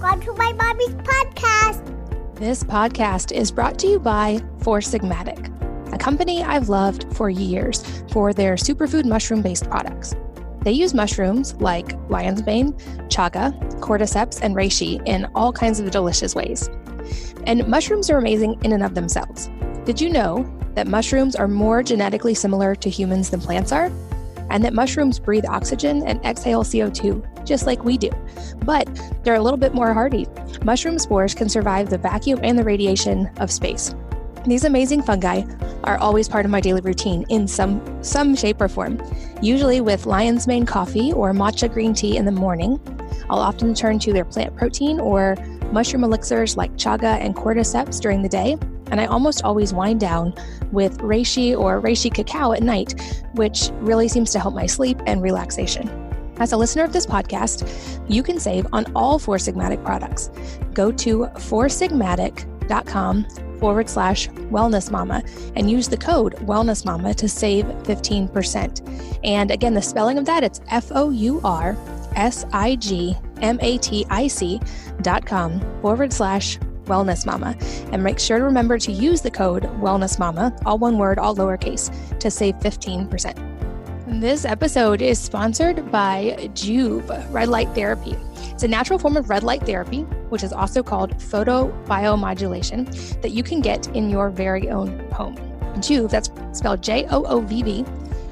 Welcome to my mommy's podcast. This podcast is brought to you by Four Sigmatic, a company I've loved for years for their superfood mushroom based products. They use mushrooms like lion's mane, chaga, cordyceps, and reishi in all kinds of delicious ways. And mushrooms are amazing in and of themselves. Did you know that mushrooms are more genetically similar to humans than plants are? and that mushrooms breathe oxygen and exhale CO2, just like we do. But they're a little bit more hardy. Mushroom spores can survive the vacuum and the radiation of space. These amazing fungi are always part of my daily routine in some some shape or form. Usually with lion's mane coffee or matcha green tea in the morning. I'll often turn to their plant protein or mushroom elixirs like chaga and cordyceps during the day, and I almost always wind down with reishi or reishi cacao at night, which really seems to help my sleep and relaxation. As a listener of this podcast, you can save on all Four Sigmatic products. Go to foursigmatic.com forward slash wellness mama and use the code wellness mama to save 15%. And again, the spelling of that, it's F O U R S I G M A T I C dot com forward slash Wellness Mama. And make sure to remember to use the code Wellness Mama, all one word, all lowercase, to save 15%. This episode is sponsored by Joovv Red Light Therapy. It's a natural form of red light therapy, which is also called photobiomodulation, that you can get in your very own home. Joovv, that's spelled J O O V V,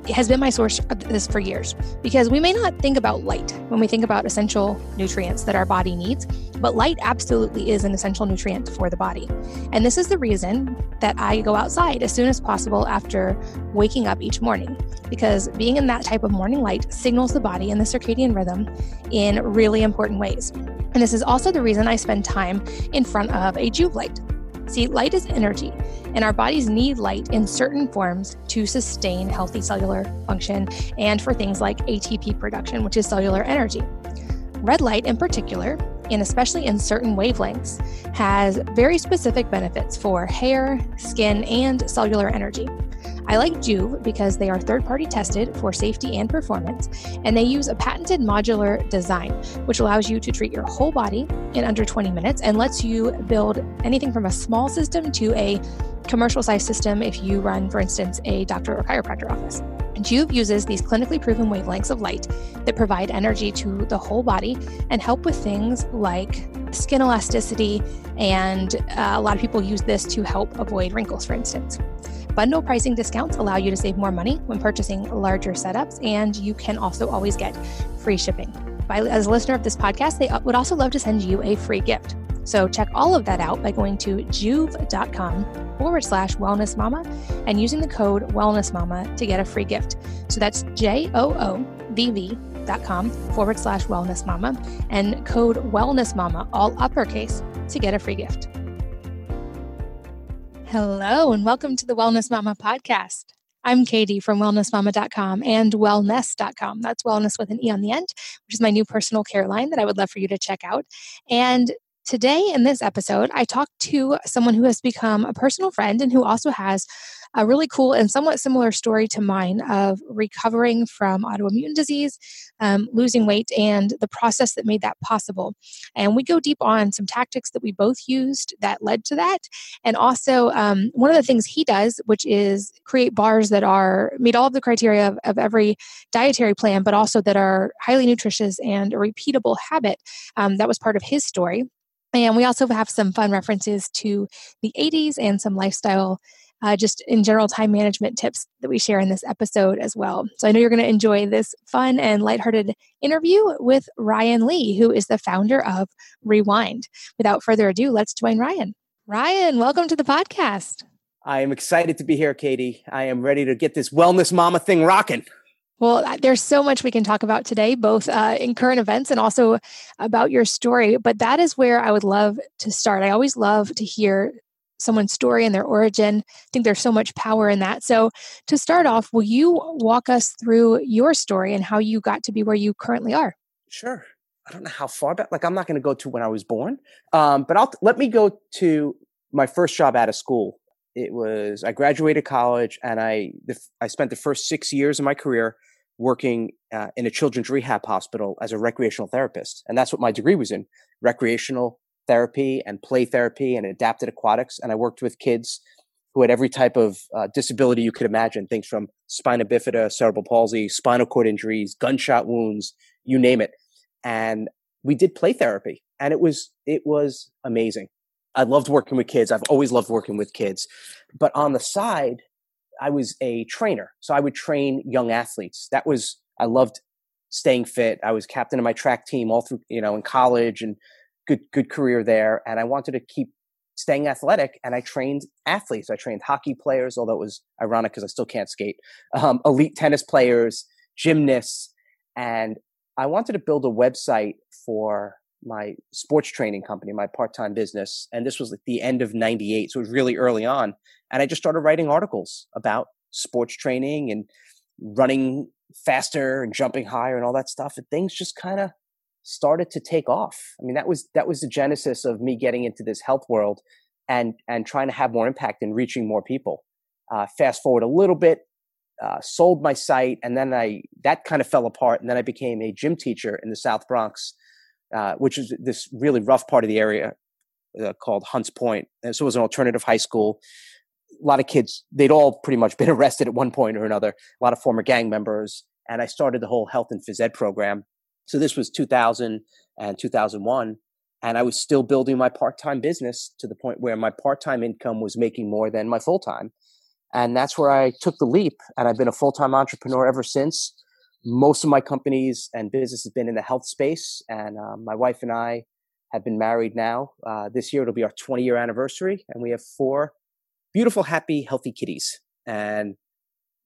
has been my source of this for years because we may not think about light when we think about essential nutrients that our body needs, but light absolutely is an essential nutrient for the body. And this is the reason that I go outside as soon as possible after waking up each morning because being in that type of morning light signals the body and the circadian rhythm in really important ways. And this is also the reason I spend time in front of a Joovv light. See, light is energy, and our bodies need light in certain forms to sustain healthy cellular function and for things like ATP production, which is cellular energy. Red light, in particular, and especially in certain wavelengths, has very specific benefits for hair, skin, and cellular energy. I like Joovv because they are third party tested for safety and performance, and they use a patented modular design, which allows you to treat your whole body in under 20 minutes and lets you build anything from a small system to a commercial size system if you run, for instance, a doctor or chiropractor office. Joovv uses these clinically proven wavelengths of light that provide energy to the whole body and help with things like skin elasticity. And uh, a lot of people use this to help avoid wrinkles, for instance. Bundle pricing discounts allow you to save more money when purchasing larger setups, and you can also always get free shipping. By, as a listener of this podcast, they would also love to send you a free gift. So check all of that out by going to joovv.com forward slash wellness mama and using the code wellness mama to get a free gift. So that's J O O V V dot com forward slash wellness mama and code wellness mama, all uppercase, to get a free gift. Hello, and welcome to the Wellness Mama podcast. I'm Katie from wellnessmama.com and wellnesse.com. That's wellness with an E on the end, which is my new personal care line that I would love for you to check out. And today in this episode, I talked to someone who has become a personal friend and who also has a really cool and somewhat similar story to mine of recovering from autoimmune disease, um, losing weight, and the process that made that possible. And we go deep on some tactics that we both used that led to that. And also, um, one of the things he does, which is create bars that are meet all of the criteria of, of every dietary plan, but also that are highly nutritious and a repeatable habit. Um, that was part of his story. And we also have some fun references to the 80s and some lifestyle uh, just in general time management tips that we share in this episode as well. So I know you're going to enjoy this fun and lighthearted interview with Ryan Lee, who is the founder of Rewind. Without further ado, let's join Ryan. Ryan, welcome to the podcast. I am excited to be here, Katie. I am ready to get this wellness mama thing rocking. Well, there's so much we can talk about today, both uh, in current events and also about your story. But that is where I would love to start. I always love to hear someone's story and their origin. I think there's so much power in that. So, to start off, will you walk us through your story and how you got to be where you currently are? Sure. I don't know how far back. Like, I'm not going to go to when I was born, um, but I'll let me go to my first job out of school. It was I graduated college and I the, I spent the first six years of my career working uh, in a children's rehab hospital as a recreational therapist. And that's what my degree was in recreational therapy and play therapy and adapted aquatics. And I worked with kids who had every type of uh, disability you could imagine things from spina bifida, cerebral palsy, spinal cord injuries, gunshot wounds, you name it. And we did play therapy and it was, it was amazing. I loved working with kids. I've always loved working with kids. But on the side, I was a trainer. So I would train young athletes. That was, I loved staying fit. I was captain of my track team all through, you know, in college and good, good career there. And I wanted to keep staying athletic and I trained athletes. I trained hockey players, although it was ironic because I still can't skate, um, elite tennis players, gymnasts. And I wanted to build a website for my sports training company, my part-time business. And this was like the end of 98. So it was really early on. And I just started writing articles about sports training and running faster and jumping higher and all that stuff. And things just kind of started to take off. I mean, that was that was the genesis of me getting into this health world and and trying to have more impact and reaching more people. Uh, fast forward a little bit, uh, sold my site, and then I that kind of fell apart. And then I became a gym teacher in the South Bronx, uh, which is this really rough part of the area uh, called Hunts Point. And so it was an alternative high school a lot of kids, they'd all pretty much been arrested at one point or another, a lot of former gang members. And I started the whole health and phys ed program. So this was 2000 and 2001. And I was still building my part time business to the point where my part time income was making more than my full time. And that's where I took the leap. And I've been a full time entrepreneur ever since. Most of my companies and business has been in the health space. And uh, my wife and I have been married now. Uh, this year it'll be our 20 year anniversary. And we have four beautiful, happy, healthy kitties. And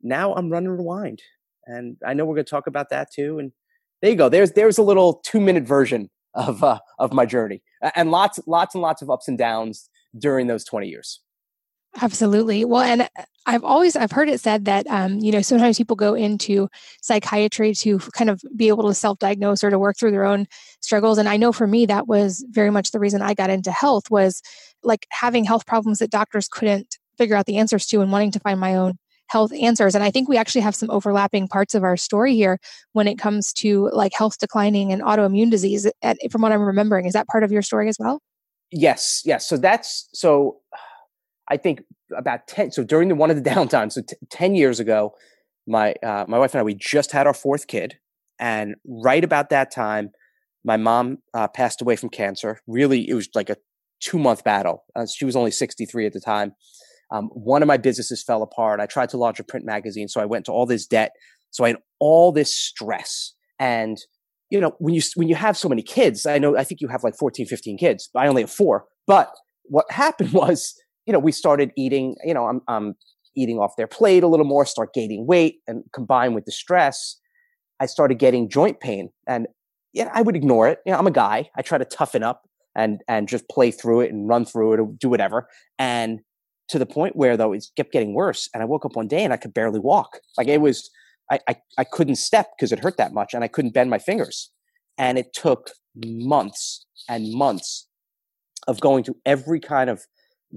now I'm running rewind. And I know we're going to talk about that too. And there you go. There's there's a little two minute version of uh, of my journey, and lots lots and lots of ups and downs during those 20 years. Absolutely. Well, and uh, I've always I've heard it said that um, you know sometimes people go into psychiatry to kind of be able to self-diagnose or to work through their own struggles. And I know for me that was very much the reason I got into health was like having health problems that doctors couldn't figure out the answers to and wanting to find my own health answers. And I think we actually have some overlapping parts of our story here when it comes to like health declining and autoimmune disease. From what I'm remembering, is that part of your story as well? Yes, yes. So that's so. I think about ten. So during the one of the downtime, so t- ten years ago, my uh, my wife and I we just had our fourth kid, and right about that time, my mom uh, passed away from cancer. Really, it was like a two month battle. Uh, she was only 63 at the time. Um, one of my businesses fell apart. I tried to launch a print magazine, so I went to all this debt. So I had all this stress. And you know, when you when you have so many kids, I know I think you have like 14, 15 kids. I only have four. But what happened was, you know, we started eating. You know, I'm, I'm eating off their plate a little more, start gaining weight, and combined with the stress, I started getting joint pain. And yeah, I would ignore it. You know, I'm a guy. I try to toughen up and and just play through it and run through it or do whatever. And to the point where though it kept getting worse. And I woke up one day and I could barely walk. Like it was I I, I couldn't step because it hurt that much and I couldn't bend my fingers. And it took months and months of going to every kind of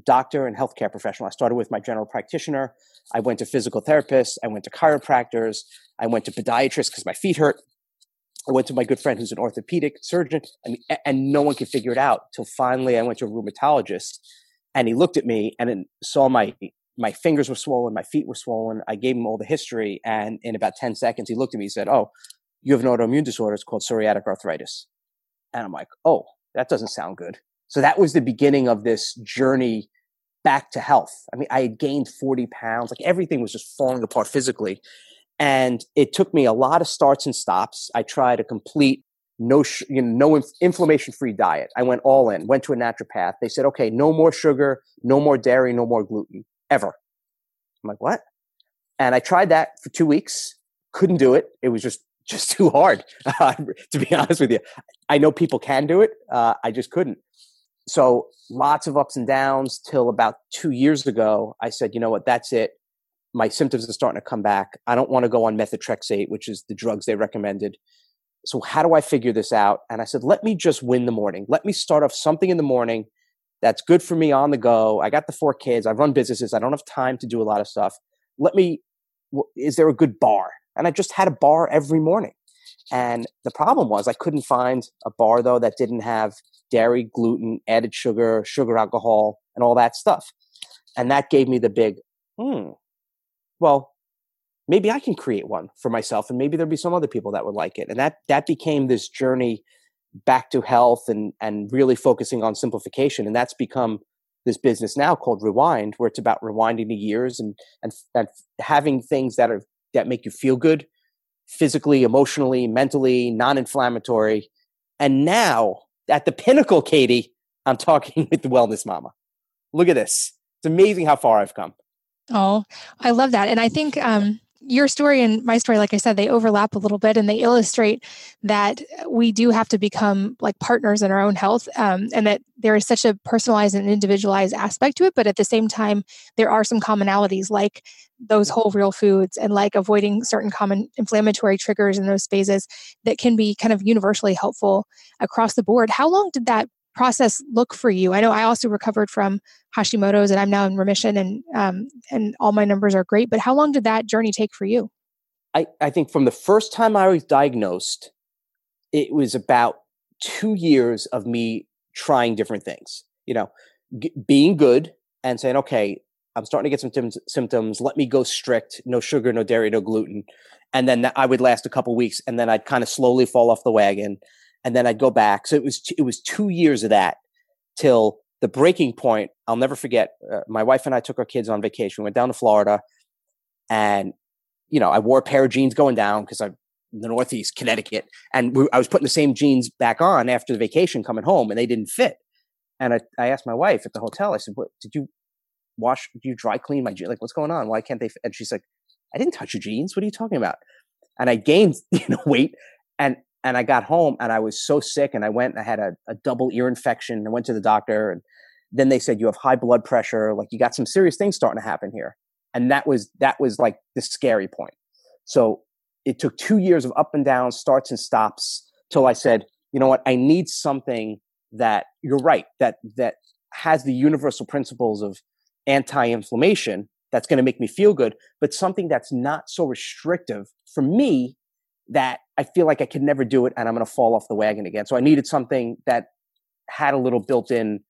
doctor and healthcare professional. I started with my general practitioner. I went to physical therapists. I went to chiropractors. I went to podiatrists because my feet hurt. I went to my good friend who's an orthopedic surgeon, and, and no one could figure it out. Till finally, I went to a rheumatologist, and he looked at me and saw my my fingers were swollen, my feet were swollen. I gave him all the history, and in about ten seconds, he looked at me and said, "Oh, you have an autoimmune disorder. It's called psoriatic arthritis." And I'm like, "Oh, that doesn't sound good." So that was the beginning of this journey back to health. I mean, I had gained 40 pounds, like everything was just falling apart physically. And it took me a lot of starts and stops. I tried a complete no, sh- you know, no inf- inflammation free diet. I went all in, went to a naturopath. They said, okay, no more sugar, no more dairy, no more gluten ever. I'm like, what? And I tried that for two weeks. Couldn't do it. It was just, just too hard. To be honest with you, I know people can do it. Uh, I just couldn't. So lots of ups and downs till about two years ago. I said, you know what? That's it my symptoms are starting to come back. I don't want to go on methotrexate, which is the drugs they recommended. So how do I figure this out? And I said, let me just win the morning. Let me start off something in the morning that's good for me on the go. I got the four kids. I run businesses. I don't have time to do a lot of stuff. Let me, is there a good bar? and I just had a bar every morning. And the problem was I couldn't find a bar though that didn't have dairy, gluten, added sugar, sugar alcohol, and all that stuff. And that gave me the big, hmm, well, maybe I can create one for myself and maybe there'll be some other people that would like it. And that that became this journey back to health and and really focusing on simplification. And that's become this business now called Rewind, where it's about rewinding the years and and, and having things that are that make you feel good physically, emotionally, mentally, non-inflammatory. And now at the pinnacle, Katie, I'm talking with the wellness mama. Look at this. It's amazing how far I've come. Oh, I love that. And I think um, your story and my story, like I said, they overlap a little bit and they illustrate that we do have to become like partners in our own health um, and that there is such a personalized and individualized aspect to it. But at the same time, there are some commonalities like those whole real foods and like avoiding certain common inflammatory triggers in those phases that can be kind of universally helpful across the board. How long did that process look for you? I know I also recovered from Hashimoto's and I'm now in remission and um, and all my numbers are great. But how long did that journey take for you? I, I think from the first time I was diagnosed, it was about two years of me trying different things. You know, g- being good and saying, okay, I'm starting to get some symptoms, symptoms. Let me go strict, no sugar, no dairy, no gluten. And then I would last a couple weeks and then I'd kind of slowly fall off the wagon and then I'd go back. So it was it was two years of that till the breaking point. I'll never forget. Uh, my wife and I took our kids on vacation. We went down to Florida, and you know I wore a pair of jeans going down because I'm in the Northeast, Connecticut, and we, I was putting the same jeans back on after the vacation coming home, and they didn't fit. And I, I asked my wife at the hotel. I said, "What did you wash? Did you dry clean my jeans? Like, what's going on? Why can't they?" Fit? And she's like, "I didn't touch your jeans. What are you talking about?" And I gained you know weight, and and I got home and I was so sick and I went and I had a, a double ear infection I went to the doctor and then they said you have high blood pressure, like you got some serious things starting to happen here. And that was that was like the scary point. So it took two years of up and down, starts and stops, till I said, you know what, I need something that you're right, that that has the universal principles of anti-inflammation that's going to make me feel good, but something that's not so restrictive for me that I feel like I could never do it and I'm going to fall off the wagon again. So I needed something that had a little built in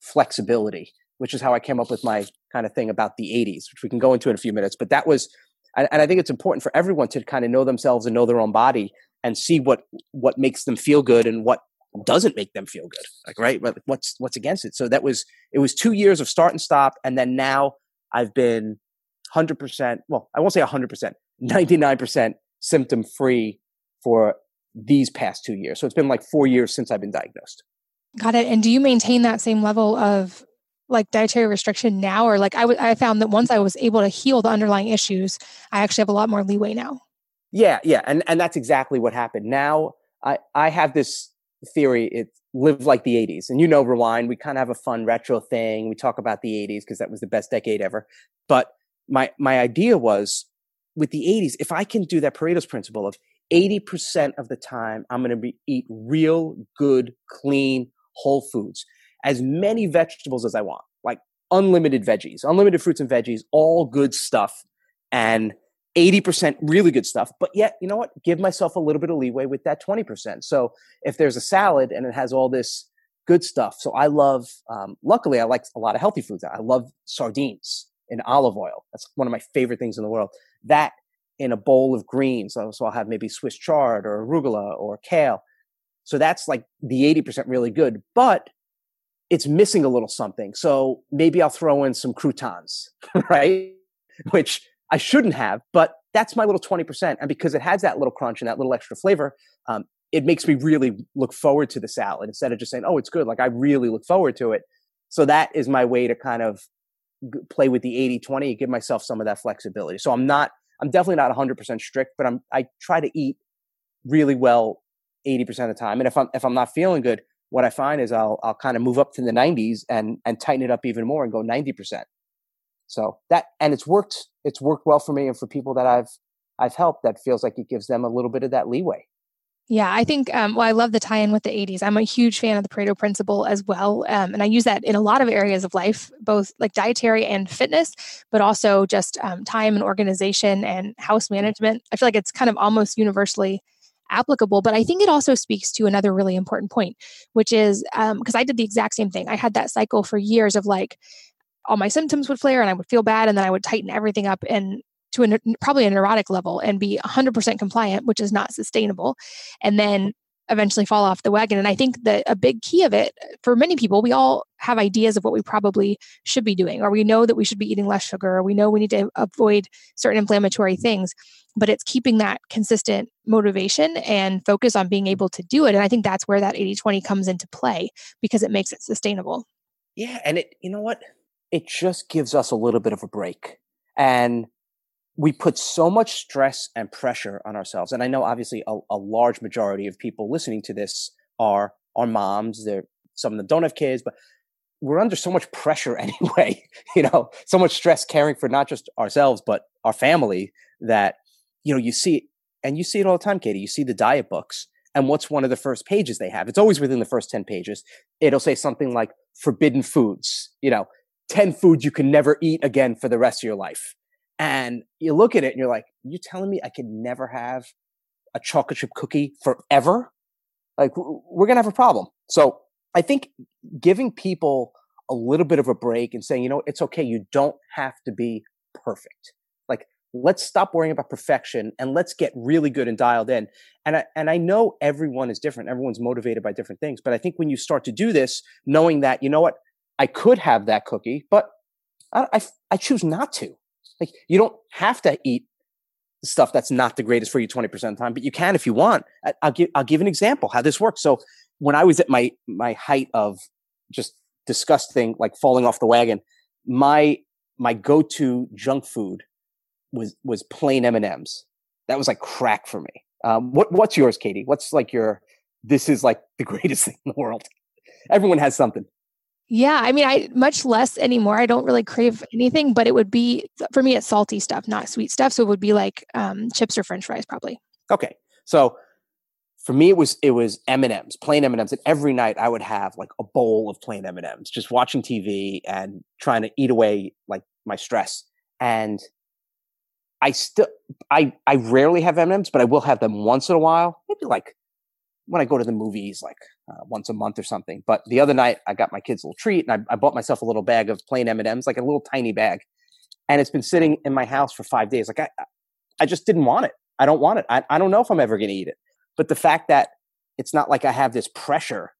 flexibility, which is how I came up with my kind of thing about the 80s, which we can go into in a few minutes. But that was, and I think it's important for everyone to kind of know themselves and know their own body and see what what makes them feel good and what doesn't make them feel good. Like right, what's what's against it. So that was it was two years of start and stop, and then now I've been hundred percent. Well, I won't say hundred percent, ninety nine percent symptom free for these past two years. So it's been like four years since I've been diagnosed. Got it. And do you maintain that same level of like dietary restriction now, or like I, w- I found that once I was able to heal the underlying issues, I actually have a lot more leeway now. Yeah, yeah, and and that's exactly what happened. Now I I have this theory. It live like the '80s, and you know, rewind. We kind of have a fun retro thing. We talk about the '80s because that was the best decade ever. But my my idea was with the 80s, if I can do that Pareto's principle of 80% of the time, I'm going to eat real, good, clean, whole foods, as many vegetables as I want, like unlimited veggies, unlimited fruits and veggies, all good stuff, and 80% really good stuff. But yet, you know what? Give myself a little bit of leeway with that 20%. So if there's a salad and it has all this good stuff, so I love, um, luckily, I like a lot of healthy foods. I love sardines in olive oil. That's one of my favorite things in the world that in a bowl of greens. So, so I'll have maybe Swiss chard or arugula or kale. So that's like the 80% really good, but it's missing a little something. So maybe I'll throw in some croutons, right? Which I shouldn't have, but that's my little 20%. And because it has that little crunch and that little extra flavor, um, it makes me really look forward to the salad instead of just saying, oh, it's good. Like I really look forward to it. So that is my way to kind of play with the 80 20 give myself some of that flexibility. So i'm not i'm definitely not 100% strict but i'm i try to eat really well 80% of the time. And if i'm if i'm not feeling good what i find is i'll i'll kind of move up to the 90s and and tighten it up even more and go 90% so that and it's worked it's worked well for me and for people that i've i've helped that feels like it gives them a little bit of that leeway Yeah, I think, um, well, I love the tie in with the 80s. I'm a huge fan of the Pareto principle as well. Um, and I use that in a lot of areas of life, both like dietary and fitness, but also just um, time and organization and house management. I feel like it's kind of almost universally applicable. But I think it also speaks to another really important point, which is because um, I did the exact same thing. I had that cycle for years of like, all my symptoms would flare and I would feel bad and then I would tighten everything up and to a, probably a neurotic level and be 100% compliant, which is not sustainable, and then eventually fall off the wagon. And I think that a big key of it for many people, we all have ideas of what we probably should be doing, or we know that we should be eating less sugar, or we know we need to avoid certain inflammatory things. But it's keeping that consistent motivation and focus on being able to do it. And I think that's where that 80 20 comes into play because it makes it sustainable. Yeah. And it, you know what? It just gives us a little bit of a break. And we put so much stress and pressure on ourselves. And I know obviously a, a large majority of people listening to this are our moms. They're some them don't have kids, but we're under so much pressure anyway, you know, so much stress caring for not just ourselves, but our family that, you know, you see, and you see it all the time, Katie. You see the diet books and what's one of the first pages they have? It's always within the first 10 pages. It'll say something like forbidden foods, you know, 10 foods you can never eat again for the rest of your life. And you look at it and you're like, you telling me I could never have a chocolate chip cookie forever? Like we're going to have a problem. So I think giving people a little bit of a break and saying, you know, it's okay. You don't have to be perfect. Like let's stop worrying about perfection and let's get really good and dialed in. And I, and I know everyone is different. Everyone's motivated by different things. But I think when you start to do this, knowing that, you know what, I could have that cookie, but I, I, I choose not to. Like you don't have to eat stuff that's not the greatest for you 20% of the time, but you can if you want. I, will give I'll give an example how this works. So when I was at my my height of just disgusting, like falling off the wagon, my my go-to junk food was was plain M and M's. That was like crack for me. Um, what what's yours, Katie? What's like your this is like the greatest thing in the world. Everyone has something. Yeah, I mean, I much less anymore. I don't really crave anything, but it would be for me. It's salty stuff, not sweet stuff. So it would be like um, chips or French fries, probably. Okay, so for me, it was it was M and M's, plain M and M's, and every night I would have like a bowl of plain M and M's, just watching TV and trying to eat away like my stress. And I still, I I rarely have M and M's, but I will have them once in a while, maybe like when I go to the movies, like uh, once a month or something. But the other night, I got my kids a little treat, and I, I bought myself a little bag of plain M and M's, like a little tiny bag, and it's been sitting in my house for five days. Like I, I just didn't want it. I don't want it. I, I don't know if I'm ever going to eat it. But the fact that it's not like I have this pressure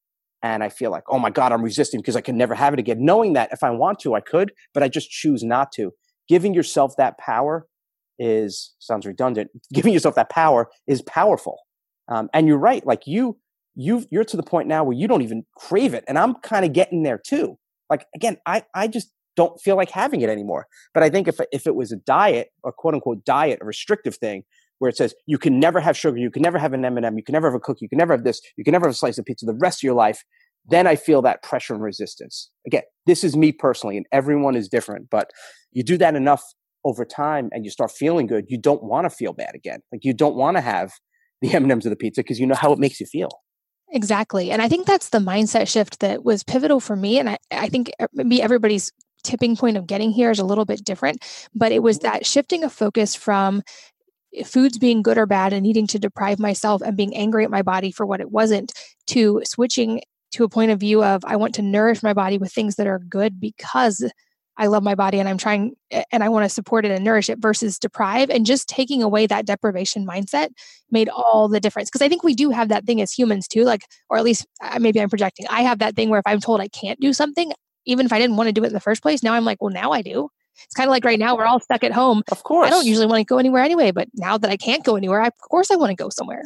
and I feel like, oh my God, I'm resisting because I can never have it again. Knowing that if I want to, I could, but I just choose not to. Giving yourself that power is sounds redundant. Giving yourself that power is powerful. Um, and you're right. Like you, you, you're to the point now where you don't even crave it. And I'm kind of getting there too. Like again, I, I just don't feel like having it anymore. But I think if, if it was a diet, a quote unquote diet, a restrictive thing, where it says you can never have sugar, you can never have an M&M, you can never have a cookie, you can never have this, you can never have a slice of pizza the rest of your life, then I feel that pressure and resistance. Again, this is me personally, and everyone is different. But you do that enough over time, and you start feeling good. You don't want to feel bad again. Like you don't want to have the M&Ms of the pizza because you know how it makes you feel. Exactly. And I think that's the mindset shift that was pivotal for me. And I, I think uh, maybe everybody's tipping point of getting here is a little bit different, but it was mm-hmm. that shifting of focus from eh, foods being good or bad and needing to deprive myself and being angry at my body for what it wasn't to switching to a point of view of I want to nourish my body with things that are good because I love my body and I'm trying and I want to support it and nourish it versus deprive. And just taking away that deprivation mindset made all the difference. Because I think we do have that thing as humans too, like, or at least maybe I'm projecting. I have that thing where if I'm told I can't do something, even if I didn't want to do it in the first place, now I'm like, well, now I do. It's kind of like right now we're all stuck at home. Of course. I don't usually want to go anywhere anyway, but now that I can't go anywhere, I, of course I want to go somewhere.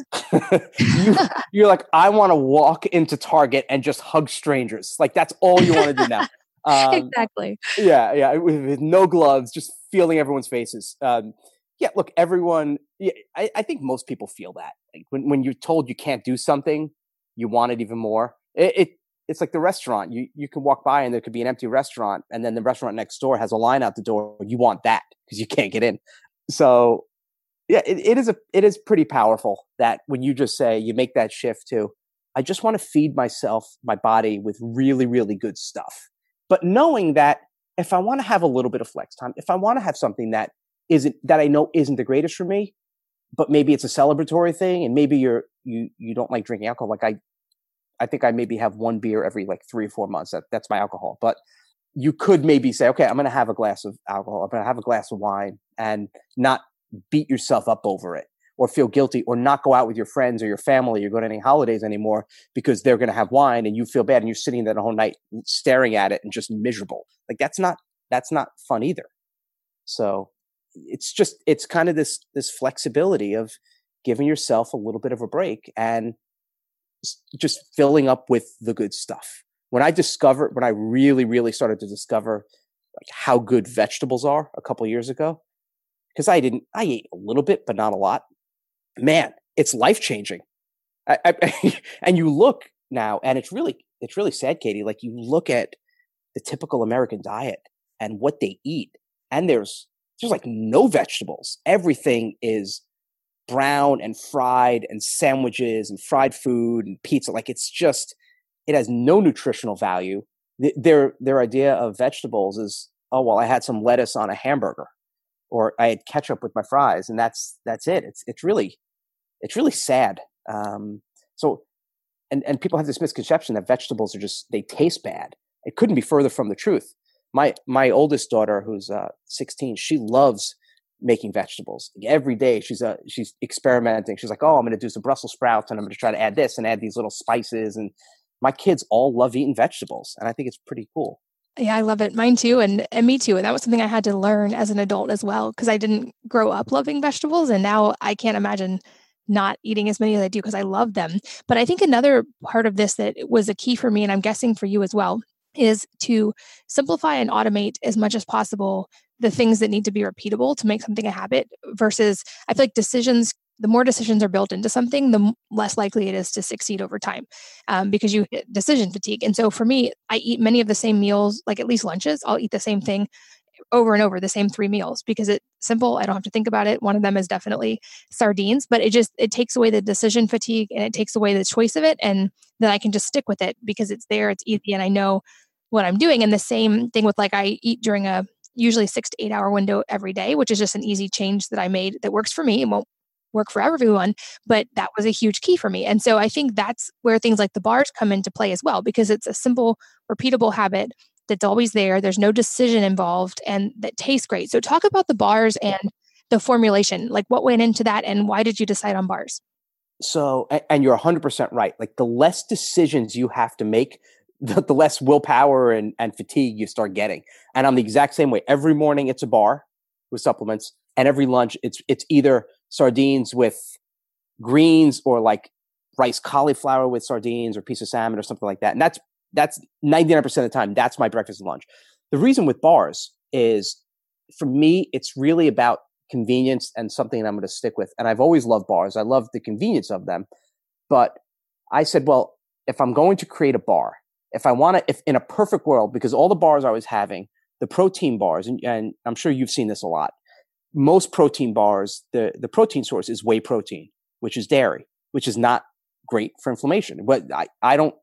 you, are like, I want to walk into Target and just hug strangers. Like that's all you want to do now. Um, exactly. Yeah, yeah. With, with, no gloves, just feeling everyone's faces. Um, yeah, look, everyone. Yeah, I, I, think most people feel that. Like when when you're told you can't do something, you want it even more. It, it it's like the restaurant. You you can walk by and there could be an empty restaurant, and then the restaurant next door has a line out the door. You want that because you can't get in. So yeah, it, it is a it is pretty powerful that when you just say you make that shift to, I just want to feed myself, my body with really, really good stuff. But knowing that if I want to have a little bit of flex time, if I want to have something that isn't that I know isn't the greatest for me, but maybe it's a celebratory thing, and maybe you're you you don't like drinking alcohol. Like I, I think I maybe have one beer every like three or four months. That that's my alcohol. But you could maybe say, okay, I'm going to have a glass of alcohol. I'm going to have a glass of wine, and not beat yourself up over it or feel guilty or not go out with your friends or your family or go to any holidays anymore because they're going to have wine and you feel bad and you're sitting there the whole night staring at it and just miserable. Like that's not that's not fun either. So it's just it's kind of this this flexibility of giving yourself a little bit of a break and just filling up with the good stuff. When I discovered when I really really started to discover like how good vegetables are a couple years ago because I didn't I ate a little bit but not a lot. Man, it's life changing. and you look now and it's really it's really sad Katie like you look at the typical American diet and what they eat and there's there's like no vegetables. Everything is brown and fried and sandwiches and fried food and pizza. Like it's just, it has no nutritional value. Their, their idea of vegetables is, oh, well, I had some lettuce on a hamburger or I had ketchup with my fries and that's, that's it. It's, it's really, it's really sad. Um, so, and, and people have this misconception that vegetables are just, they taste bad. It couldn't be further from the truth my my oldest daughter who's uh, 16 she loves making vegetables every day she's uh, she's experimenting she's like oh i'm going to do some brussels sprouts and i'm going to try to add this and add these little spices and my kids all love eating vegetables and i think it's pretty cool yeah i love it mine too and and me too and that was something i had to learn as an adult as well because i didn't grow up loving vegetables and now i can't imagine not eating as many as i do because i love them but i think another part of this that was a key for me and i'm guessing for you as well is to simplify and automate as much as possible the things that need to be repeatable to make something a habit versus I feel like decisions the more decisions are built into something, the less likely it is to succeed over time um, because you hit decision fatigue. And so for me, I eat many of the same meals, like at least lunches. I'll eat the same thing over and over, the same three meals because it's simple. I don't have to think about it. One of them is definitely sardines, but it just it takes away the decision fatigue and it takes away the choice of it, and then I can just stick with it because it's there, it's easy, and I know what I'm doing. And the same thing with like I eat during a usually six to eight hour window every day, which is just an easy change that I made that works for me. It won't work for everyone, but that was a huge key for me. And so I think that's where things like the bars come into play as well, because it's a simple, repeatable habit that's always there. There's no decision involved and that tastes great. So talk about the bars and the formulation. Like what went into that and why did you decide on bars? So, and you're 100% right. Like the less decisions you have to make, the, the less willpower and, and fatigue you start getting. And I'm the exact same way. Every morning it's a bar with supplements, and every lunch it's it's either sardines with greens or like rice cauliflower with sardines or piece of salmon or something like that. And that's that's 99% of the time that's my breakfast and lunch. The reason with bars is for me it's really about convenience and something I'm going to stick with. And I've always loved bars. I love the convenience of them. But I said, well, if I'm going to create a bar, if I want to, if in a perfect world, because all the bars I was having, the protein bars, and, and I'm sure you've seen this a lot. Most protein bars, the, the protein source is whey protein, which is dairy, which is not great for inflammation. But I, I don't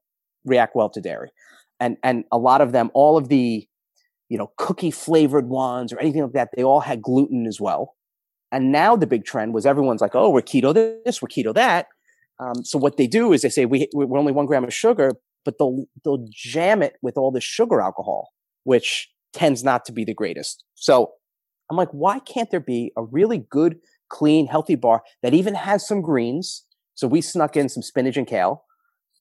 react well to dairy. And, and a lot of them, all of the, you know, cookie flavored ones or anything like that, they all had gluten as well. And now the big trend was everyone's like, oh, we're keto this, we're keto that. Um, so what they do is they say we, we're only one gram of sugar, but they'll they'll jam it with all the sugar alcohol, which tends not to be the greatest. So I'm like, why can't there be a really good, clean, healthy bar that even has some greens? So we snuck in some spinach and kale,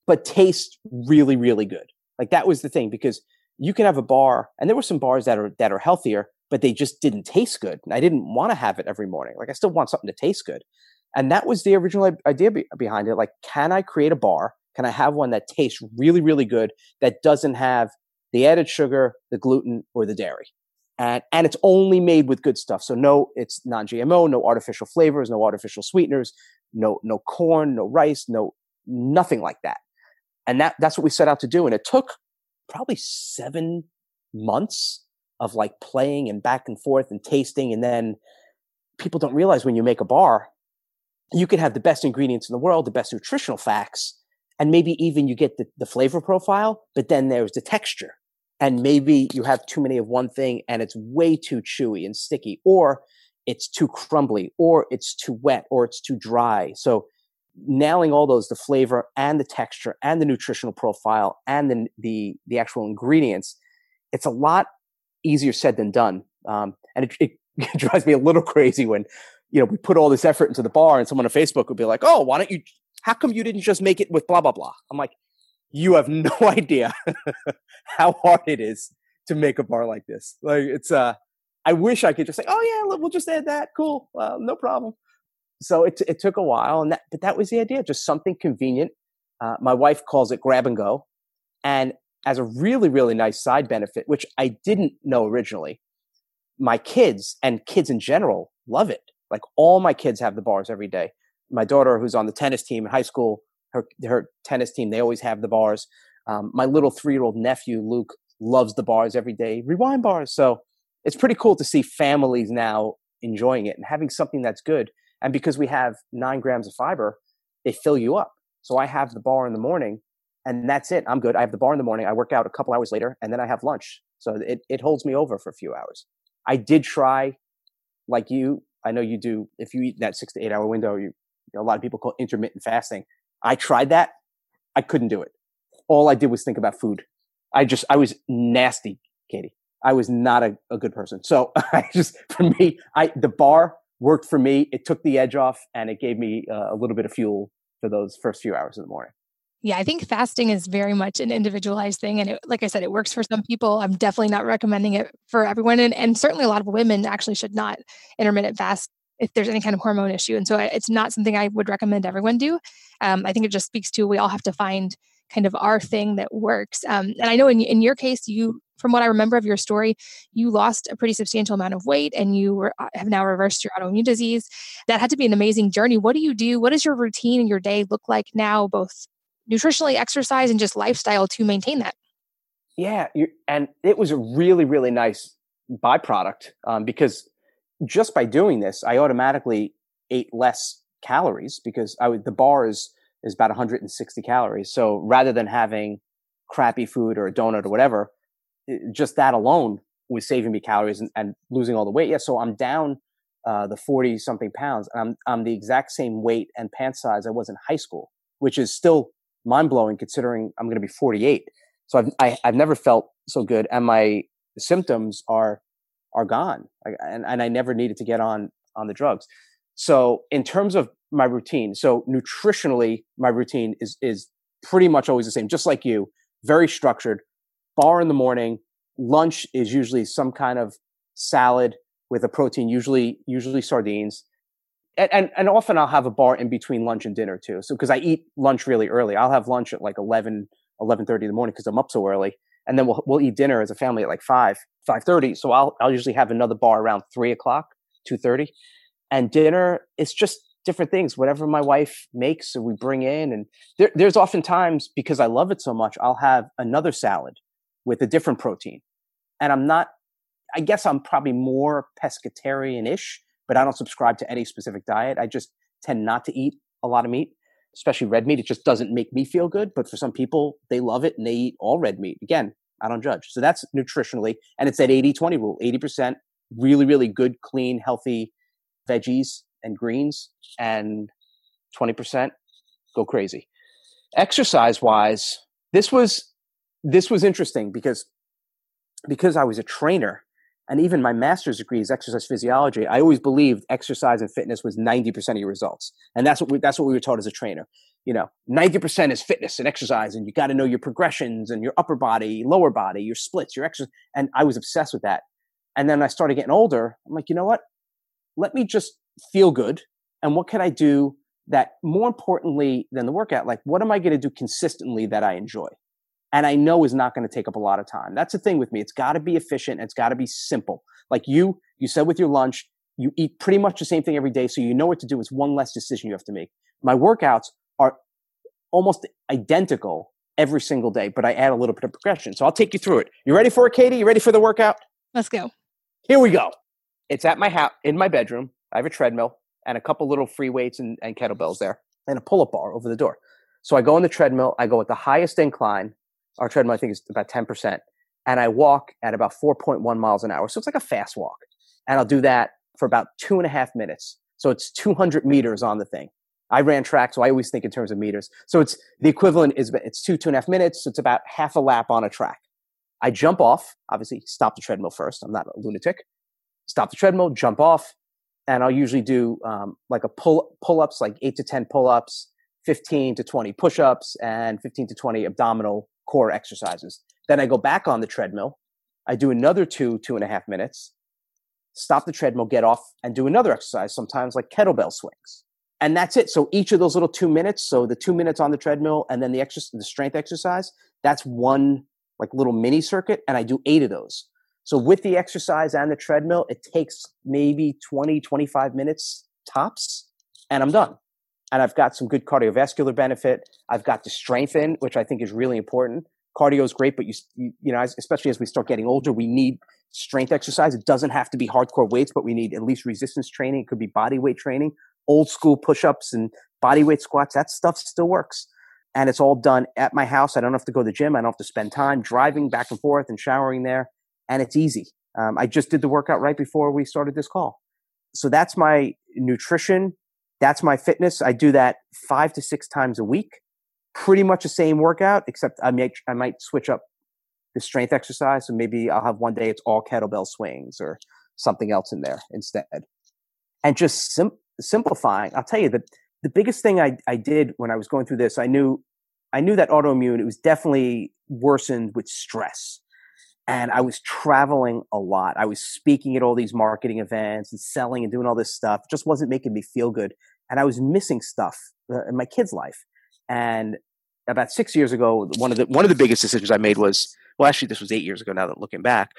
but tastes really, really good. Like that was the thing because you can have a bar, and there were some bars that are that are healthier, but they just didn't taste good. And I didn't want to have it every morning. Like I still want something to taste good. And that was the original idea be- behind it. Like, can I create a bar can I have one that tastes really, really good that doesn't have the added sugar, the gluten, or the dairy? And, and it's only made with good stuff. So no, it's non-GMO, no artificial flavors, no artificial sweeteners, no, no corn, no rice, no, nothing like that. And that, that's what we set out to do. And it took probably seven months of like playing and back and forth and tasting. And then people don't realize when you make a bar, you can have the best ingredients in the world, the best nutritional facts, and maybe even you get the, the flavor profile, but then there's the texture. And maybe you have too many of one thing and it's way too chewy and sticky, or it's too crumbly, or it's too wet, or it's too dry. So nailing all those, the flavor and the texture and the nutritional profile and the, the, the actual ingredients, it's a lot easier said than done. Um, and it, it drives me a little crazy when, you know, we put all this effort into the bar and someone on Facebook would be like, oh, why don't you, how come you didn't just make it with blah, blah, blah? I'm like, you have no idea how hard it is to make a bar like this. Like it's, uh, I wish I could just say, oh yeah, we'll just add that. Cool. Well, no problem. So it, it took a while and that, but that was the idea. Just something convenient. Uh, my wife calls it grab and go. And as a really, really nice side benefit, which I didn't know originally, my kids and kids in general love it. Like all my kids have the bars every day. My daughter, who's on the tennis team in high school, her, her tennis team, they always have the bars. Um, my little three year old nephew, Luke, loves the bars every day, rewind bars. So it's pretty cool to see families now enjoying it and having something that's good. And because we have nine grams of fiber, they fill you up. So I have the bar in the morning and that's it. I'm good. I have the bar in the morning. I work out a couple hours later and then I have lunch. So it, it holds me over for a few hours. I did try, like you, I know you do, if you eat that six to eight hour window, you, you know, a lot of people call intermittent fasting. I tried that. I couldn't do it. All I did was think about food. I just, I was nasty, Katie. I was not a, a good person. So I just, for me, I, the bar worked for me. It took the edge off and it gave me uh, a little bit of fuel for those first few hours in the morning. Yeah, I think fasting is very much an individualized thing. And it, like I said, it works for some people. I'm definitely not recommending it for everyone. And, and certainly a lot of women actually should not intermittent fast if there's any kind of hormone issue. And so it's not something I would recommend everyone do. Um, I think it just speaks to we all have to find kind of our thing that works. Um, and I know in, in your case, you, from what I remember of your story, you lost a pretty substantial amount of weight and you were, uh, have now reversed your autoimmune disease. That had to be an amazing journey. What do you do? What does your routine and your day look like now, both nutritionally, exercise, and just lifestyle to maintain that. Yeah, and it was a really, really nice byproduct um, because just by doing this, I automatically ate less calories because I would, the bar is is about 160 calories. So rather than having crappy food or a donut or whatever, just that alone was saving me calories and, and, losing all the weight. Yeah, so I'm down uh, the 40 something pounds, and I'm I'm the exact same weight and pant size I was in high school, which is still mind blowing considering I'm going to be 48. So I've I, have i have never felt so good, and my symptoms are are gone, and and I never needed to get on on the drugs. So in terms of my routine, so nutritionally, my routine is is pretty much always the same, just like you, very structured. Bar in the morning, lunch is usually some kind of salad with a protein, usually usually sardines and, and, and often I'll have a bar in between lunch and dinner too. So because I eat lunch really early, I'll have lunch at like 11, 11.30 in the morning because I'm up so early. And then we'll, we'll eat dinner as a family at like 5, 5.30. So I'll, I'll usually have another bar around 3 o'clock, 2.30. And dinner, it's just different things, whatever my wife makes or we bring in. And there, there's oftentimes, because I love it so much, I'll have another salad with a different protein. And I'm not, I guess I'm probably more pescatarian-ish but I don't subscribe to any specific diet. I just tend not to eat a lot of meat, especially red meat. It just doesn't make me feel good. But for some people, they love it and they eat all red meat. Again, I don't judge. So that's nutritionally. And it's that 80 20 rule 80% really, really good, clean, healthy veggies and greens, and 20% go crazy. Exercise wise, this was this was interesting because because I was a trainer and even my master's degree is exercise physiology. I always believed exercise and fitness was 90% of your results. And that's what we, that's what we were taught as a trainer. You know, 90% is fitness and exercise and you got to know your progressions and your upper body, lower body, your splits, your exercise. And I was obsessed with that. And then I started getting older. I'm like, you know what? Let me just feel good. And what can I do that more importantly than the workout? Like, what am I going to do consistently that I enjoy? and I know is not going to take up a lot of time. That's the thing with me. It's got to be efficient. It's got to be simple. Like you, you said with your lunch, you eat pretty much the same thing every day. So you know what to do. It's one less decision you have to make. My workouts are almost identical every single day, but I add a little bit of progression. So I'll take you through it. You ready for it, Katie? You ready for the workout? Let's go. Here we go. It's at my house in my bedroom. I have a treadmill and a couple little free weights and, and kettlebells there, and a pull up bar over the door. So I go on the treadmill. I go at the highest incline. Our treadmill, I think, is about 10%. And I walk at about 4.1 miles an hour. So it's like a fast walk. And I'll do that for about two and a half minutes. So it's 200 meters on the thing. I ran track, so I always think in terms of meters. So it's the equivalent is it's two, two and a half minutes. So it's about half a lap on a track. I jump off, obviously stop the treadmill first. I'm not a lunatic. Stop the treadmill, jump off, and I'll usually do um, like a pull pull ups, like eight to ten pull ups, fifteen to twenty push ups, and fifteen to twenty abdominal core exercises. Then I go back on the treadmill. I do another two two and a half minutes. Stop the treadmill, get off, and do another exercise. Sometimes like kettlebell swings, and that's it. So each of those little two minutes, so the two minutes on the treadmill, and then the exercise, the strength exercise, that's one like little mini circuit, and I do eight of those. So with the exercise and the treadmill, it takes maybe 20, 25 minutes tops, and I'm done. And I've got some good cardiovascular benefit. I've got the strength in, which I think is really important. Cardio is great, but you, you, you know, especially as we start getting older, we need strength exercise. It doesn't have to be hardcore weights, but we need at least resistance training. It could be body weight training, old school push ups and body weight squats. That stuff still works. And it's all done at my house. I don't have to go to the gym. I don't have to spend time driving back and forth and showering there and it's easy. Um, I just did the workout right before we started this call. So that's my nutrition. That's my fitness. I do that five to six times a week. Pretty much the same workout, except I might, I might switch up the strength exercise. So maybe I'll have one day it's all kettlebell swings or something else in there instead. And just sim- simplifying. I'll tell you that the biggest thing I, I did when I was going through this, I knew, I knew that autoimmune, it was definitely worsened with stress and I was traveling a lot. I was speaking at all these marketing events and selling and doing all this stuff. It just wasn't making me feel good. And I was missing stuff uh, in my kid's life. And about six years ago, one of the one of the biggest decisions I made was well, actually, this was eight years ago. Now that looking back,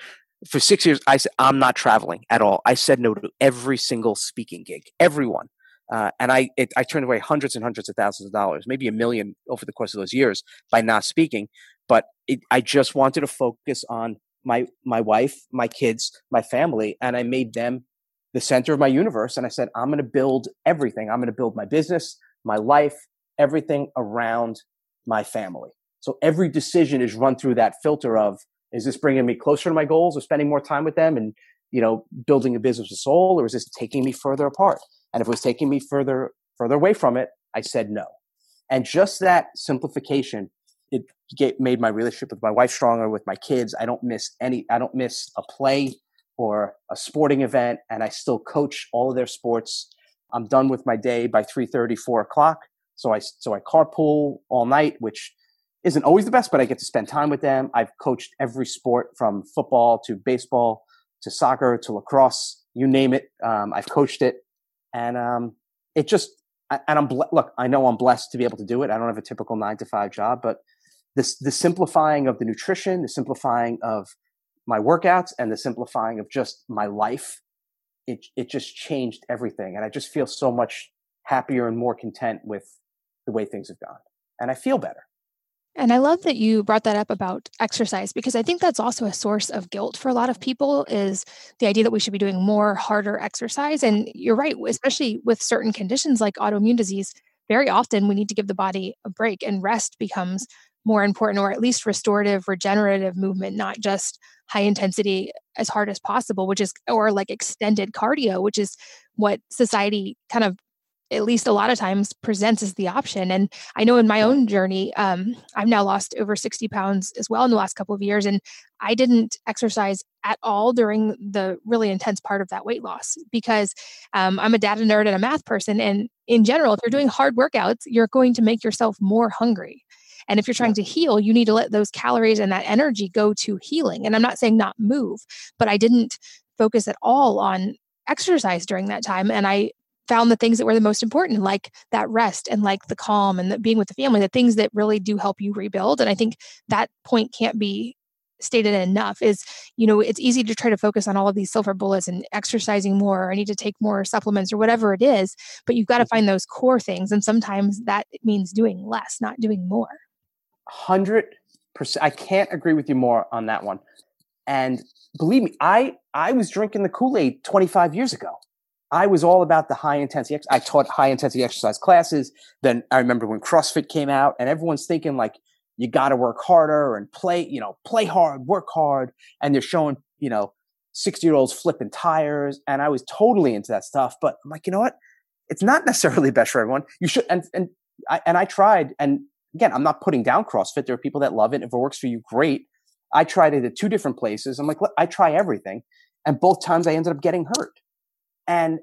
for six years, I said I'm not traveling at all. I said no to every single speaking gig, everyone. Uh, and I it, I turned away hundreds and hundreds of thousands of dollars, maybe a million over the course of those years by not speaking but it, I just wanted to focus on my my wife, my kids, my family, and I made them the center of my universe. And I said, I'm going to build everything. I'm going to build my business, my life, everything around my family. So every decision is run through that filter of is this bringing me closer to my goals or spending more time with them and you know building a business with soul or is this taking me further apart and if it was taking me further further away from it i said no. And just that simplification it get, made my relationship with my wife stronger with my kids. I don't miss any i don't miss a play or a sporting event and i still coach all of their sports. I'm done with my day by 3.30 4 o'clock. So i so i carpool all night which isn't always the best but i get to spend time with them. I've coached every sport from football to baseball to soccer to lacrosse you name it. Um, i've coached it and um, it just and i'm look i know i'm blessed to be able to do it i don't have a typical nine to five job but this the simplifying of the nutrition, the simplifying of my workouts, and the simplifying of just my life. It it just changed everything, and I just feel so much happier and more content with the way things have gone, and I feel better. And I love that you brought that up about exercise because I think that's also a source of guilt for a lot of people is the idea that we should be doing more harder exercise. And you're right, especially with certain conditions like autoimmune disease, very often we need to give the body a break and rest becomes more important, or at least restorative, regenerative movement, not just high intensity as hard as possible, which is, or like extended cardio, which is what society kind of at least a lot of times presents as the option. And I know in my own journey, um, I've now lost over 60 pounds as well in the last couple of years. And I didn't exercise at all during the really intense part of that weight loss because um, I'm a data nerd and a math person. And in general, if you're doing hard workouts, you're going to make yourself more hungry. And if you're trying to heal, you need to let those calories and that energy go to healing. And I'm not saying not move, but I didn't focus at all on exercise during that time. And I found the things that were the most important, like that rest and like the calm and the being with the family, the things that really do help you rebuild. And I think that point can't be stated enough is you know it's easy to try to focus on all of these silver bullets and exercising more or i need to take more supplements or whatever it is but you've got to mm-hmm. find those core things and sometimes that means doing less not doing more hundred percent. I can't agree with you more on that one. And believe me, I I was drinking the Kool Aid 25 years ago. I was all about the high intensity. I taught high intensity exercise classes. Then I remember when CrossFit came out, and everyone's thinking like you got to work harder and play, you know, play hard, work hard, and they're showing, you know, sixty year olds flipping tires, and I was totally into that stuff. But I'm like, you know what? It's not necessarily best for everyone. You should, and and I, and I tried, and again, I'm not putting down CrossFit. There are people that love it. If it works for you, great. I tried it at two different places. I'm like, I try everything. And both times I ended up getting hurt. And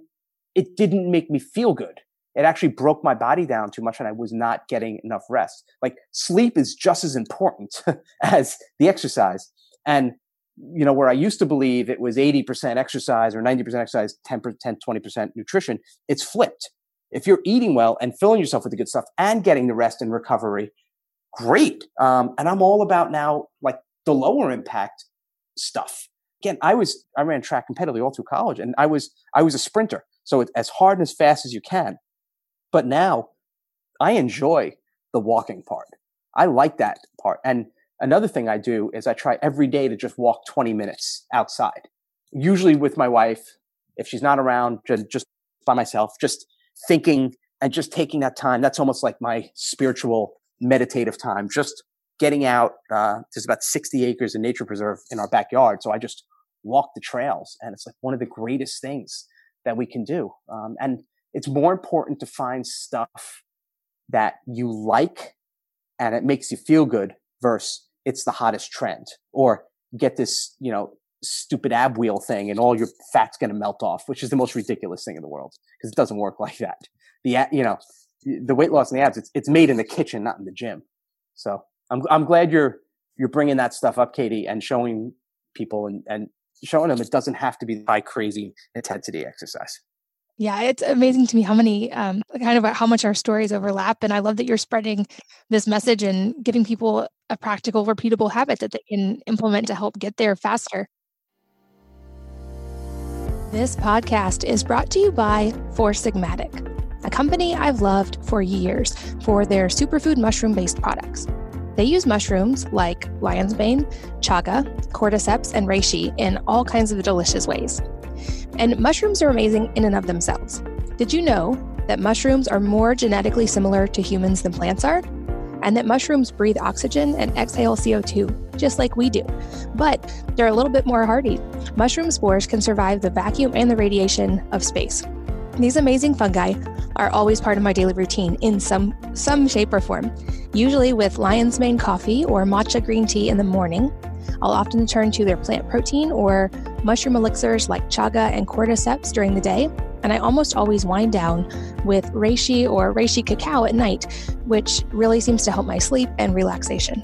it didn't make me feel good. It actually broke my body down too much and I was not getting enough rest. Like sleep is just as important as the exercise. And, you know, where I used to believe it was 80% exercise or 90% exercise, 10%, 20% nutrition, it's flipped. If you're eating well and filling yourself with the good stuff and getting the rest and recovery, great. Um, and I'm all about now like the lower impact stuff again, I was I ran track competitively all through college, and I was I was a sprinter, so as hard and as fast as you can. But now, I enjoy the walking part. I like that part. And another thing I do is I try every day to just walk 20 minutes outside, usually with my wife. If she's not around, just by myself, just thinking and just taking that time. That's almost like my spiritual meditative time. Just getting out. Uh, there's about 60 acres of nature preserve in our backyard. So I just walk the trails. And it's like one of the greatest things that we can do. Um, and it's more important to find stuff that you like and it makes you feel good versus it's the hottest trend or get this, you know, stupid ab wheel thing and all your fat's going to melt off, which is the most ridiculous thing in the world because it doesn't work like that. The, you know, the weight loss in the abs, it's, it's made in the kitchen, not in the gym. So I'm, I'm glad you're, you're bringing that stuff up, Katie, and showing people and, and showing them it doesn't have to be high crazy intensity exercise. Yeah, it's amazing to me how many um, kind of how much our stories overlap, and I love that you're spreading this message and giving people a practical, repeatable habit that they can implement to help get there faster. This podcast is brought to you by Four Sigmatic, a company I've loved for years for their superfood mushroom based products. They use mushrooms like lion's mane, chaga, cordyceps, and reishi in all kinds of delicious ways. And mushrooms are amazing in and of themselves. Did you know that mushrooms are more genetically similar to humans than plants are? And that mushrooms breathe oxygen and exhale CO2, just like we do. But they're a little bit more hardy. Mushroom spores can survive the vacuum and the radiation of space. These amazing fungi are always part of my daily routine in some some shape or form. Usually with lion's mane coffee or matcha green tea in the morning. I'll often turn to their plant protein or mushroom elixirs like chaga and cordyceps during the day, and I almost always wind down with reishi or reishi cacao at night, which really seems to help my sleep and relaxation.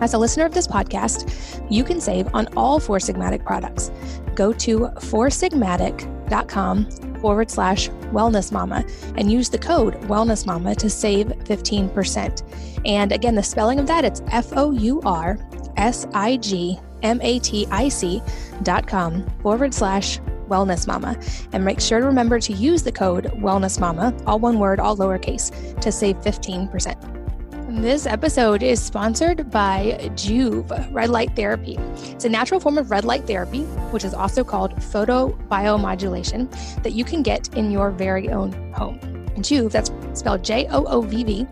As a listener of this podcast, you can save on all Four Sigmatic products. Go to foursigmatic.com forward slash wellness mama and use the code wellness mama to save 15%. And again, the spelling of that, it's F O U R S I G M A T I C dot com forward slash wellness mama. And make sure to remember to use the code wellness mama, all one word, all lowercase, to save 15%. This episode is sponsored by Joovv Red Light Therapy. It's a natural form of red light therapy, which is also called photobiomodulation, that you can get in your very own home. Joovv, that's spelled J O O V V,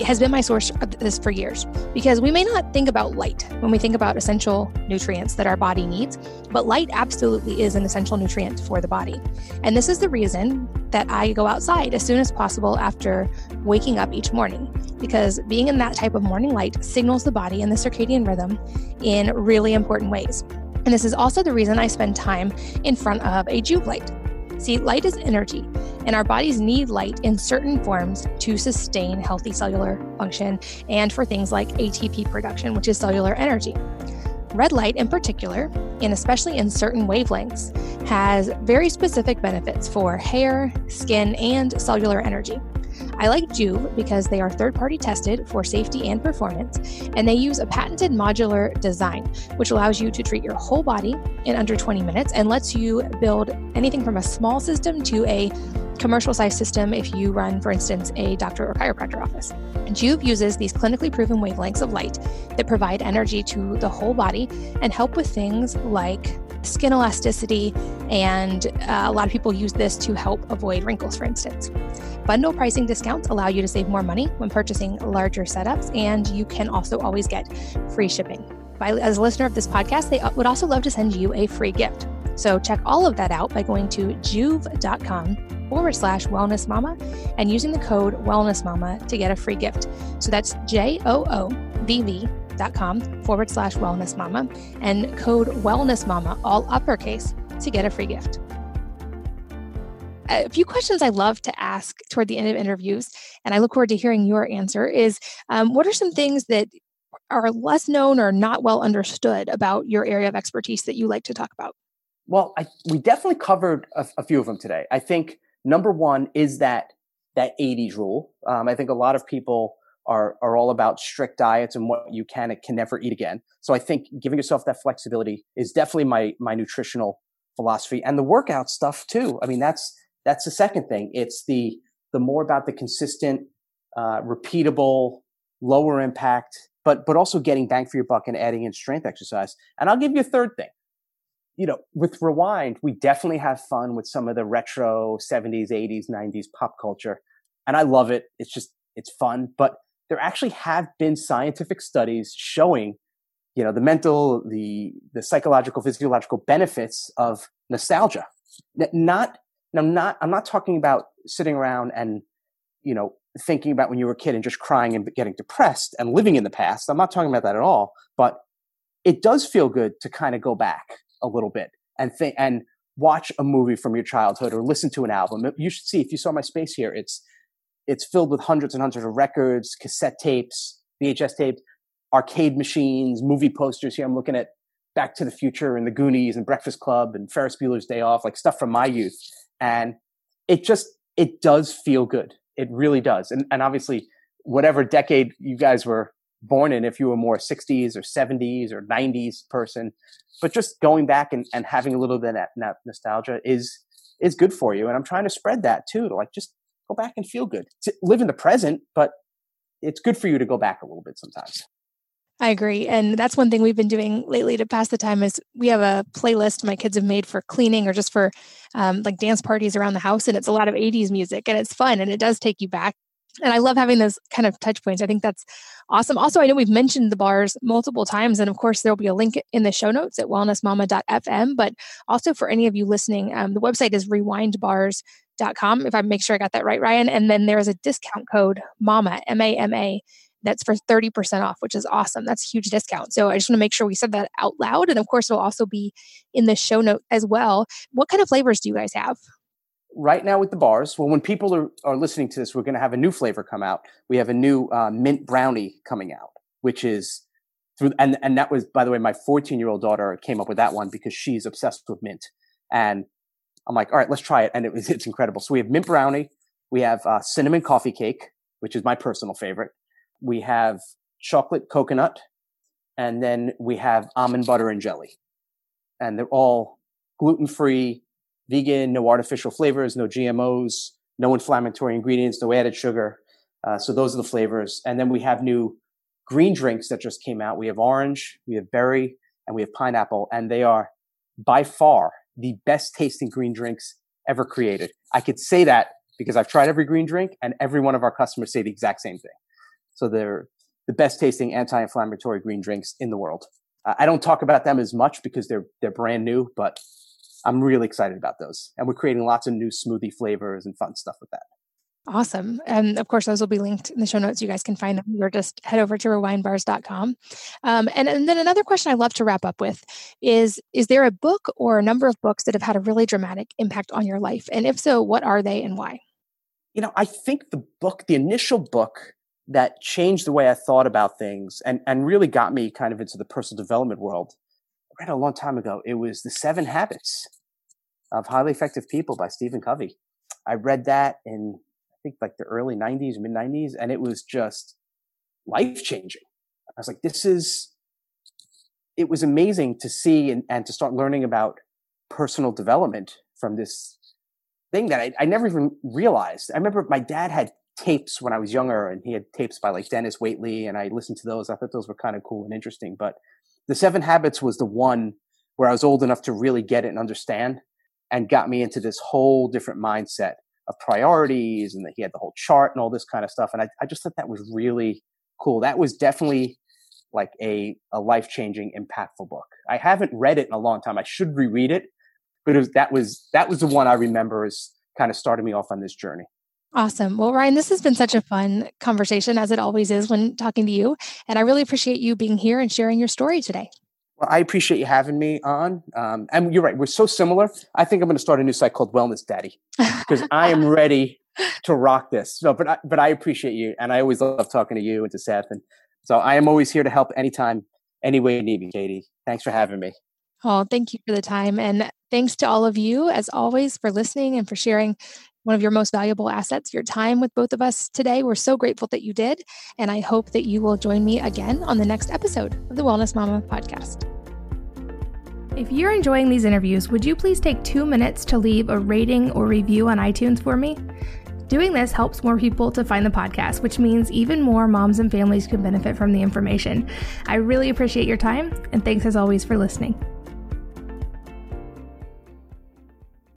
has been my source of this for years because we may not think about light when we think about essential nutrients that our body needs, but light absolutely is an essential nutrient for the body. And this is the reason that I go outside as soon as possible after waking up each morning because being in that type of morning light signals the body and the circadian rhythm in really important ways. And this is also the reason I spend time in front of a Joovv light. See, light is energy, and our bodies need light in certain forms to sustain healthy cellular function and for things like ATP production, which is cellular energy. Red light, in particular, and especially in certain wavelengths, has very specific benefits for hair, skin, and cellular energy. I like Joovv because they are third party tested for safety and performance, and they use a patented modular design, which allows you to treat your whole body in under 20 minutes and lets you build anything from a small system to a commercial size system if you run, for instance, a doctor or chiropractor office. Joovv uses these clinically proven wavelengths of light that provide energy to the whole body and help with things like skin elasticity, and uh, a lot of people use this to help avoid wrinkles, for instance. Bundle pricing discounts allow you to save more money when purchasing larger setups, and you can also always get free shipping. By, as a listener of this podcast, they would also love to send you a free gift. So check all of that out by going to joovv.com forward slash wellness mama and using the code wellness mama to get a free gift. So that's J O O V V dot com forward slash wellness mama and code wellness mama, all uppercase, to get a free gift. A few questions I love to ask toward the end of interviews, and I look forward to hearing your answer is um, what are some things that are less known or not well understood about your area of expertise that you like to talk about? Well, I, we definitely covered a, a, few of them today. I think number one is that that 80s rule. Um, I think a lot of people are are all about strict diets and what you can and can never eat again. So I think giving yourself that flexibility is definitely my my nutritional philosophy and the workout stuff too. I mean that's that's the second thing. It's the the more about the consistent, uh, repeatable, lower impact, but but also getting bang for your buck and adding in strength exercise. And I'll give you a third thing you know, with Rewind, we definitely have fun with some of the retro 70s, 80s, 90s pop culture. And I love it. It's just, it's fun. But there actually have been scientific studies showing, you know, the mental, the, the psychological, physiological benefits of nostalgia. Not, I'm not, I'm not talking about sitting around and, you know, thinking about when you were a kid and just crying and getting depressed and living in the past. I'm not talking about that at all. But it does feel good to kind of go back a little bit and think and watch a movie from your childhood or listen to an album. You should see if you saw my space here. It's it's filled with hundreds and hundreds of records, cassette tapes, VHS tapes, arcade machines, movie posters. Here I'm looking at Back to the Future and The Goonies and Breakfast Club and Ferris Bueller's Day Off, like stuff from my youth. And it just it does feel good. It really does. And and obviously whatever decade you guys were born in if you were more 60s or 70s or 90s person but just going back and, and having a little bit of that, nostalgia is is good for you and i'm trying to spread that too to like just go back and feel good to live in the present but it's good for you to go back a little bit sometimes I agree. And that's one thing we've been doing lately to pass the time is we have a playlist my kids have made for cleaning or just for um, like dance parties around the house. And it's a lot of 80s music and it's fun and it does take you back and I love having those kind of touch points. I think that's awesome. Also, I know we've mentioned the bars multiple times, and of course, there'll be a link in the show notes at wellnessmama.fm. But also for any of you listening, um, the website is rewindbars.com. If I make sure I got that right, Ryan. And then there's a discount code MAMA, M A M A, that's for 30% off, which is awesome. That's a huge discount. So I just want to make sure we said that out loud. And of course, it'll also be in the show note as well. What kind of flavors do you guys have? right now with the bars, well, when people are, are listening to this, we're going to have a new flavor come out. We have a new uh, mint brownie coming out, which is through, and, and that was, by the way, my 14 year old daughter came up with that one because she's obsessed with mint. And I'm like, all right, let's try it. And it was, it's incredible. So we have mint brownie. We have uh, cinnamon coffee cake, which is my personal favorite. We have chocolate coconut. And then we have almond butter and jelly. And they're all gluten free, vegan, no artificial flavors, no GMOs, no inflammatory ingredients, no added sugar. Uh, so those are the flavors. And then we have new green drinks that just came out. We have orange, we have berry, and we have pineapple, and they are by far the best tasting green drinks ever created. I could say that because I've tried every green drink, and every one of our customers say the exact same thing. So they're the best tasting anti-inflammatory green drinks in the world. Uh, I don't talk about them as much because they're they're brand new, but I'm really excited about those. And we're creating lots of new smoothie flavors and fun stuff with that. Awesome. And of course, those will be linked in the show notes. You guys can find them or just head over to rewindbars.com. Um, and, and then another question I love to wrap up with is Is there a book or a number of books that have had a really dramatic impact on your life? And if so, what are they and why? You know, I think the book, the initial book that changed the way I thought about things and, and really got me kind of into the personal development world I read a long time ago. It was The Seven Habits of Highly Effective People by Stephen Covey. I read that in, think, like the early 90s, mid 90s, and it was just life changing. I was like, this is, it was amazing to see and, and to start learning about personal development from this thing that I, I never even realized. I remember my dad had tapes when I was younger, and he had tapes by like Dennis Waitley, and I listened to those. I thought those were kind of cool and interesting. But the Seven Habits was the one where I was old enough to really get it and understand and got me into this whole different mindset of priorities and that he had the whole chart and all this kind of stuff. And I, I just thought that was really cool. That was definitely like a, a life changing, impactful book. I haven't read it in a long time. I should reread it, but it was, that was that was the one I remember as kind of starting me off on this journey. Awesome. Well, Ryan, this has been such a fun conversation, as it always is when talking to you. And I really appreciate you being here and sharing your story today. Well, I appreciate you having me on. Um, and you're right, we're so similar. I think I'm going to start a new site called Wellness Daddy because I am ready to rock this. So, but I, but I appreciate you, and I always love talking to you and to Seth, and so I am always here to help anytime, any way you need me, Katie. Thanks for having me. Oh, thank you for the time. And thanks to all of you, as always, for listening and for sharing one of your most valuable assets, your time with both of us today. We're so grateful that you did. And I hope that you will join me again on the next episode of the Wellness Mama podcast. If you're enjoying these interviews, would you please take two minutes to leave a rating or review on iTunes for me? Doing this helps more people to find the podcast, which means even more moms and families can benefit from the information. I really appreciate your time, and thanks as always for listening.